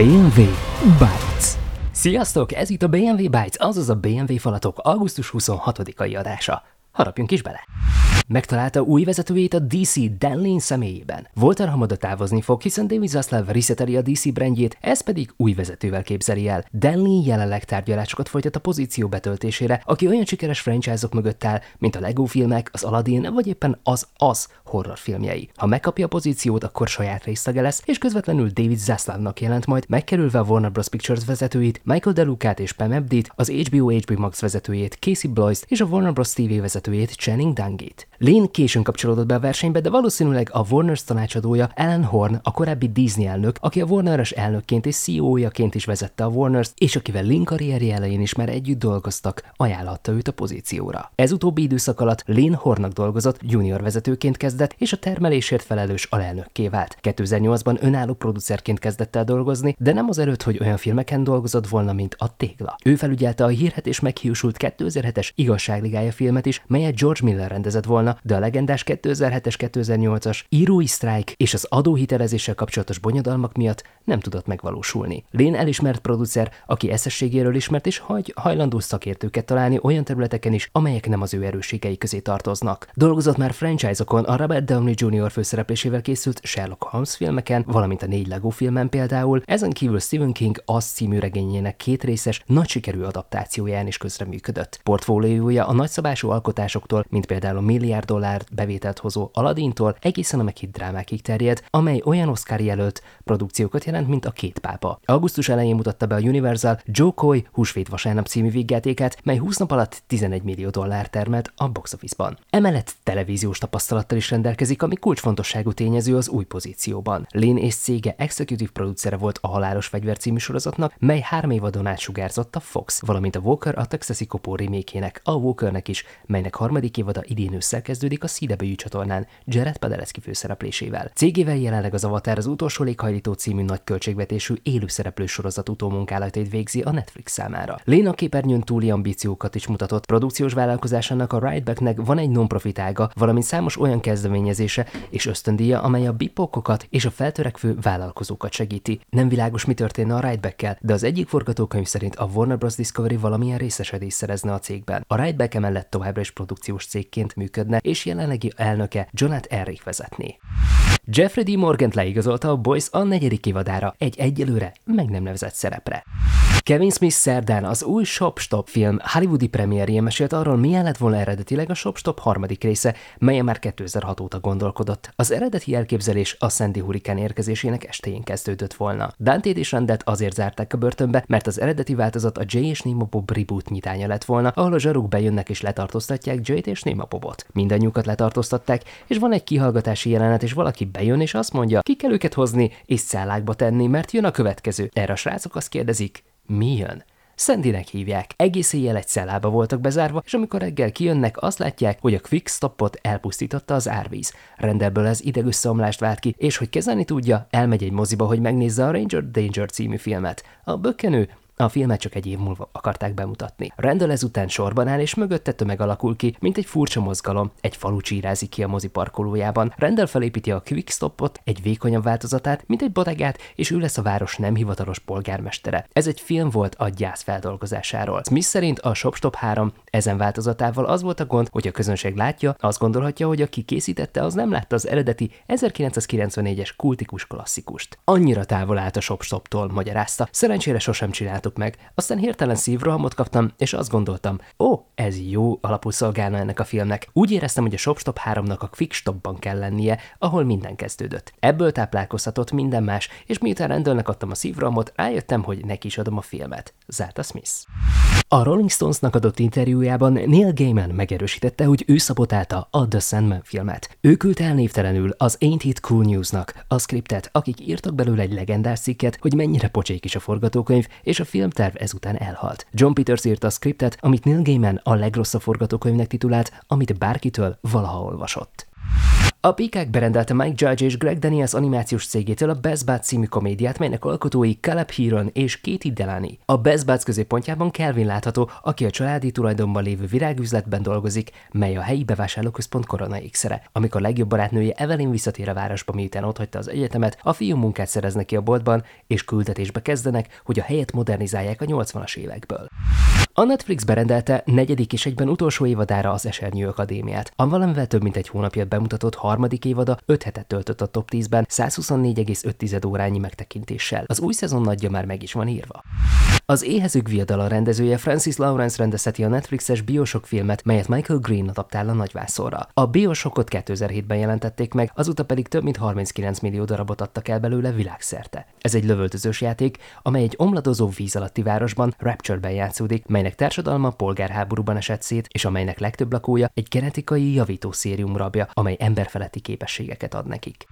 BMW Bytes. Sziasztok, ez itt a BMW Bytes, azaz a BMW falatok augusztus 26-ai adása. Harapjunk is bele! Megtalálta új vezetőjét a DC Dan személyében. Volter Hamada távozni fog, hiszen David Zaslav reseteli a DC brandjét, ez pedig új vezetővel képzeli el. Dan Lane jelenleg tárgyalásokat folytat a pozíció betöltésére, aki olyan sikeres franchise-ok mögött áll, mint a Lego filmek, az Aladdin, vagy éppen az az horrorfilmjei. Ha megkapja a pozíciót, akkor saját résztage lesz, és közvetlenül David Zaslavnak jelent majd, megkerülve a Warner Bros. Pictures vezetőit, Michael DeLucát és Pam Abdit, az HBO HBO Max vezetőjét, Casey Bloys és a Warner Bros. TV vezetőjét, Channing Dungit. Lane későn kapcsolódott be a versenybe, de valószínűleg a Warner tanácsadója Alan Horn, a korábbi Disney elnök, aki a Warner-es elnökként és CEO-jaként is vezette a warner és akivel Lane karrierje elején is már együtt dolgoztak, ajánlatta őt a pozícióra. Ez utóbbi időszak alatt Lane Hornak dolgozott, junior vezetőként kezdett, és a termelésért felelős alelnökké vált. 2008-ban önálló producerként kezdett el dolgozni, de nem az előtt, hogy olyan filmeken dolgozott volna, mint a Tégla. Ő felügyelte a hírhet és meghiúsult 2007-es Igazságligája filmet is, melyet George Miller rendezett volna, de a legendás 2007-es 2008-as írói sztrájk és az adóhitelezéssel kapcsolatos bonyodalmak miatt nem tudott megvalósulni. Lén elismert producer, aki eszességéről ismert és hagy hajlandó szakértőket találni olyan területeken is, amelyek nem az ő erősségei közé tartoznak. Dolgozott már franchise-okon a Robert Downey Jr. főszereplésével készült Sherlock Holmes filmeken, valamint a négy Lego filmen például, ezen kívül Stephen King az című regényének két részes, nagy sikerű adaptációján is közreműködött. Portfóliója a nagyszabású alkotásoktól, mint például a milliárd dollár bevételt hozó Aladdintól egészen a meghitt drámákig terjed, amely olyan Oscar jelölt produkciókat jelent, mint a két pápa. Augusztus elején mutatta be a Universal Joe Coy Húsvét vasárnap című végjátékát, mely 20 nap alatt 11 millió dollár termelt a box office-ban. Emellett televíziós tapasztalattal is rendelkezik, ami kulcsfontosságú tényező az új pozícióban. Lin és cége executive producere volt a Halálos Fegyver című sorozatnak, mely három évadon át sugárzott a Fox, valamint a Walker a Texasi Kopó remékének, a Walkernek is, melynek harmadik évada idén ősszel kezdődik a CW csatornán Jared Padalecki főszereplésével. Cégével jelenleg az Avatar az utolsó léghajlító című nagy költségvetésű élőszereplő sorozat utómunkálatait végzi a Netflix számára. Léna képernyőn túli ambíciókat is mutatott. Produkciós vállalkozásának a Ridebacknek van egy non-profit ága, valamint számos olyan kezdeményezése és ösztöndíja, amely a bipokokat és a feltörekvő vállalkozókat segíti. Nem világos, mi történne a Ridebackkel, de az egyik forgatókönyv szerint a Warner Bros. Discovery valamilyen részesedést szerezne a cégben. A Rideback emellett továbbra is produkciós cégként működne, és jelenlegi elnöke Jonathan Eric vezetné. Jeffrey D. Morgan leigazolta a Boys a negyedik évadára egy egyelőre meg nem nevezett szerepre. Kevin Smith szerdán az új Shop Stop film hollywoodi premierjén mesélt arról, milyen lett volna eredetileg a Shop Stop harmadik része, melyen már 2006 óta gondolkodott. Az eredeti elképzelés a Sandy hurikán érkezésének estéjén kezdődött volna. Dante és Randet azért zárták a börtönbe, mert az eredeti változat a Jay és Nemo Bob reboot nyitánya lett volna, ahol a zsaruk bejönnek és letartóztatják Jay-t és Nemo Bobot. Mindannyiukat letartóztatták, és van egy kihallgatási jelenet, és valaki bejön és azt mondja, ki kell őket hozni és cellákba tenni, mert jön a következő. Erre a srácok azt kérdezik, mi jön? Szendinek hívják. Egész éjjel egy cellába voltak bezárva, és amikor reggel kijönnek, azt látják, hogy a quick stopot elpusztította az árvíz. Rendelből ez idegösszeomlást vált ki, és hogy kezelni tudja, elmegy egy moziba, hogy megnézze a Ranger Danger című filmet. A bökkenő a filmet csak egy év múlva akarták bemutatni. Rendel ezután sorban áll, és mögötte tömeg alakul ki, mint egy furcsa mozgalom. Egy falu csírázik ki a mozi parkolójában. Rendel felépíti a Quickstopot, egy vékonyabb változatát, mint egy bodegát, és ő lesz a város nem hivatalos polgármestere. Ez egy film volt a gyász feldolgozásáról. Smith szerint a ShopStop 3 ezen változatával az volt a gond, hogy a közönség látja, azt gondolhatja, hogy aki készítette, az nem látta az eredeti 1994-es kultikus klasszikust. Annyira távol állt a ShopStoptól, magyarázta. Szerencsére sosem csináltuk csináltuk meg. Aztán hirtelen szívrohamot kaptam, és azt gondoltam, ó, ez jó alapul szolgálna ennek a filmnek. Úgy éreztem, hogy a ShopStop 3-nak a Quickstopban kell lennie, ahol minden kezdődött. Ebből táplálkozhatott minden más, és miután rendőrnek adtam a szívrohamot, rájöttem, hogy neki is adom a filmet. Zárta Smith. A Rolling Stonesnak adott interjújában Neil Gaiman megerősítette, hogy ő szabotálta a The Sandman filmet. Ő küldte el névtelenül az Ain't It Cool News-nak a skriptet, akik írtak belőle egy legendás cikket, hogy mennyire pocsék is a forgatókönyv, és a filmterv ezután elhalt. John Peters írta a skriptet, amit Neil Gaiman a legrosszabb forgatókönyvnek titulált, amit bárkitől valaha olvasott. A Peacock berendelte Mike Judge és Greg Daniels animációs cégétől a Best Buds című komédiát, melynek alkotói Caleb Heron és Katie Delany. A Best Buds középpontjában Kelvin látható, aki a családi tulajdonban lévő virágüzletben dolgozik, mely a helyi bevásárlóközpont korona ékszere. Amikor legjobb barátnője Evelyn visszatér a városba, miután otthagyta az egyetemet, a fiú munkát szereznek ki a boltban, és küldetésbe kezdenek, hogy a helyet modernizálják a 80-as évekből. A Netflix berendelte negyedik és egyben utolsó évadára az Esernyő Akadémiát. A valamivel több mint egy hónapját bemutatott harmadik évada 5 hetet töltött a top 10-ben 124,5 órányi megtekintéssel. Az új szezon nagyja már meg is van írva. Az Éhezők viadala rendezője Francis Lawrence rendezheti a Netflixes Bioshock filmet, melyet Michael Green adaptál a nagyvászorra. A Bioshockot 2007-ben jelentették meg, azóta pedig több mint 39 millió darabot adtak el belőle világszerte. Ez egy lövöltözős játék, amely egy omladozó víz alatti városban, Rapture-ben játszódik, melynek társadalma polgárháborúban esett szét, és amelynek legtöbb lakója egy genetikai javító szérium rabja, amely emberfeletti képességeket ad nekik.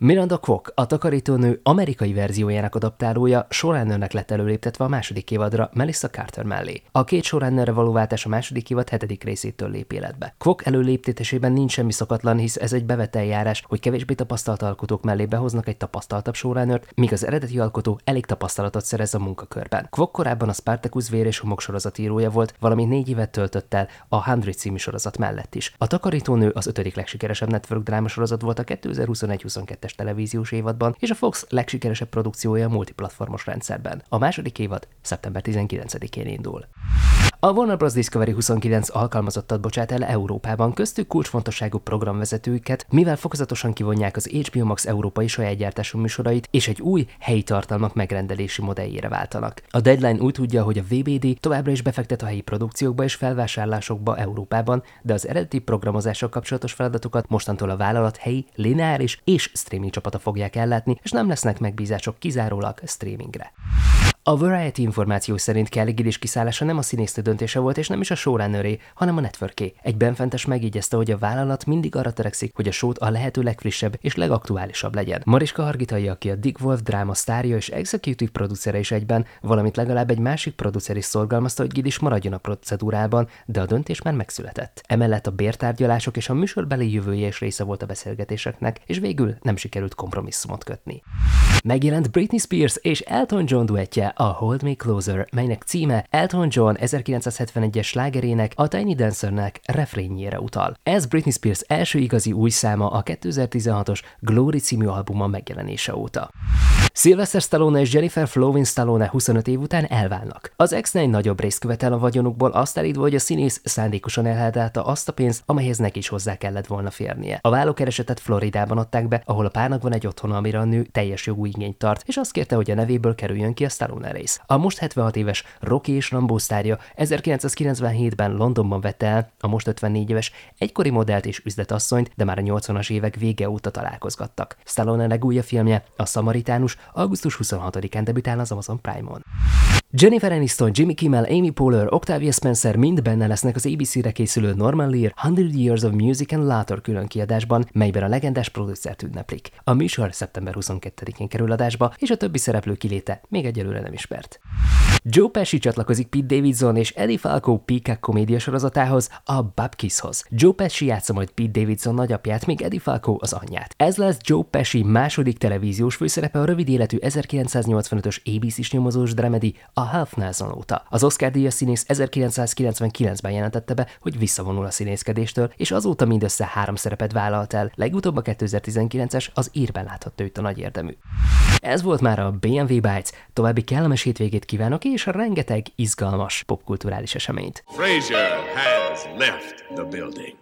Miranda Kwok, a takarítónő amerikai verziójának adaptálója, showrunnernek lett előléptetve a második évadra Melissa Carter mellé. A két showrunnerre való váltás a második évad hetedik részétől lép életbe. Kwok előléptetésében nincs semmi szokatlan, hisz ez egy bevett hogy kevésbé tapasztalt alkotók mellé behoznak egy tapasztaltabb showrunnert, míg az eredeti alkotó elég tapasztalatot szerez a munkakörben. Kwok korábban a Spartacus vér és homok sorozatírója volt, valamint négy évet töltött el a Hundred című sorozat mellett is. A takarítónő az ötödik legsikeresebb network drámasorozat volt a 2021-22-es televíziós évadban, és a Fox legsikeresebb produkciója a multiplatformos rendszerben. A második évad szeptember 19-én indul. A Warner Bros. Discovery 29 alkalmazottat bocsát el Európában, köztük kulcsfontosságú programvezetőket, mivel fokozatosan kivonják az HBO Max európai saját műsorait, és egy új helyi tartalmak megrendelési modelljére váltanak. A Deadline úgy tudja, hogy a VBD továbbra is befektet a helyi produkciókba és felvásárlásokba Európában, de az eredeti programozással kapcsolatos feladatokat mostantól a vállalat helyi, lineáris és streaming csapata fogják ellátni, és nem lesznek megbízások kizárólag streamingre. A Variety információ szerint Kelly Gillis kiszállása nem a színésznő döntése volt, és nem is a showrunneré, hanem a networké. Egy benfentes megígyezte, hogy a vállalat mindig arra törekszik, hogy a sót a lehető legfrissebb és legaktuálisabb legyen. Mariska Hargitai, aki a Dick Wolf dráma sztárja és executive producere is egyben, valamint legalább egy másik producer is szorgalmazta, hogy Gillis maradjon a procedúrában, de a döntés már megszületett. Emellett a bértárgyalások és a műsorbeli jövője is része volt a beszélgetéseknek, és végül nem sikerült kompromisszumot kötni. Megjelent Britney Spears és Elton John duettje a Hold Me Closer, melynek címe Elton John 1971-es slágerének, a Tiny Dancernek refrényére utal. Ez Britney Spears első igazi új száma a 2016-os Glory című albuma megjelenése óta. Sylvester Stallone és Jennifer Flowin Stallone 25 év után elválnak. Az ex egy nagyobb részt követel a vagyonukból, azt állítva, hogy a színész szándékosan elhádálta azt a pénzt, amelyhez neki is hozzá kellett volna férnie. A vállókeresetet Floridában adták be, ahol a párnak van egy otthona, amire a nő teljes jogú igényt tart, és azt kérte, hogy a nevéből kerüljön ki a Stallone rész. A most 76 éves Rocky és Rambo sztárja 1997-ben Londonban vette el a most 54 éves egykori modellt és üzletasszonyt, de már a 80-as évek vége óta találkozgattak. Stallone legújabb filmje, a Szamaritánus, augusztus 26-án debütál az Amazon Prime-on. Jennifer Aniston, Jimmy Kimmel, Amy Poehler, Octavia Spencer mind benne lesznek az ABC-re készülő Norman Lear 100 Years of Music and Laughter külön kiadásban, melyben a legendás producert ünneplik. A műsor szeptember 22-én kerül adásba, és a többi szereplő kiléte még egyelőre nem ismert. Joe Pesci csatlakozik Pete Davidson és Eddie Falco Peacock komédia sorozatához, a Babkishoz. Joe Pesci játsza majd Pete Davidson nagyapját, még Eddie Falco az anyját. Ez lesz Joe Pesci második televíziós főszerepe a rövid életű 1985-ös ABC-s nyomozós dramedy a Half Nelson óta. Az Oscar díjas színész 1999-ben jelentette be, hogy visszavonul a színészkedéstől, és azóta mindössze három szerepet vállalt el, legutóbb a 2019-es az írben láthatta őt a nagy érdemű. Ez volt már a BMW Bytes, további kellemes hétvégét kívánok, és rengeteg izgalmas popkulturális eseményt. Frazier has left the building.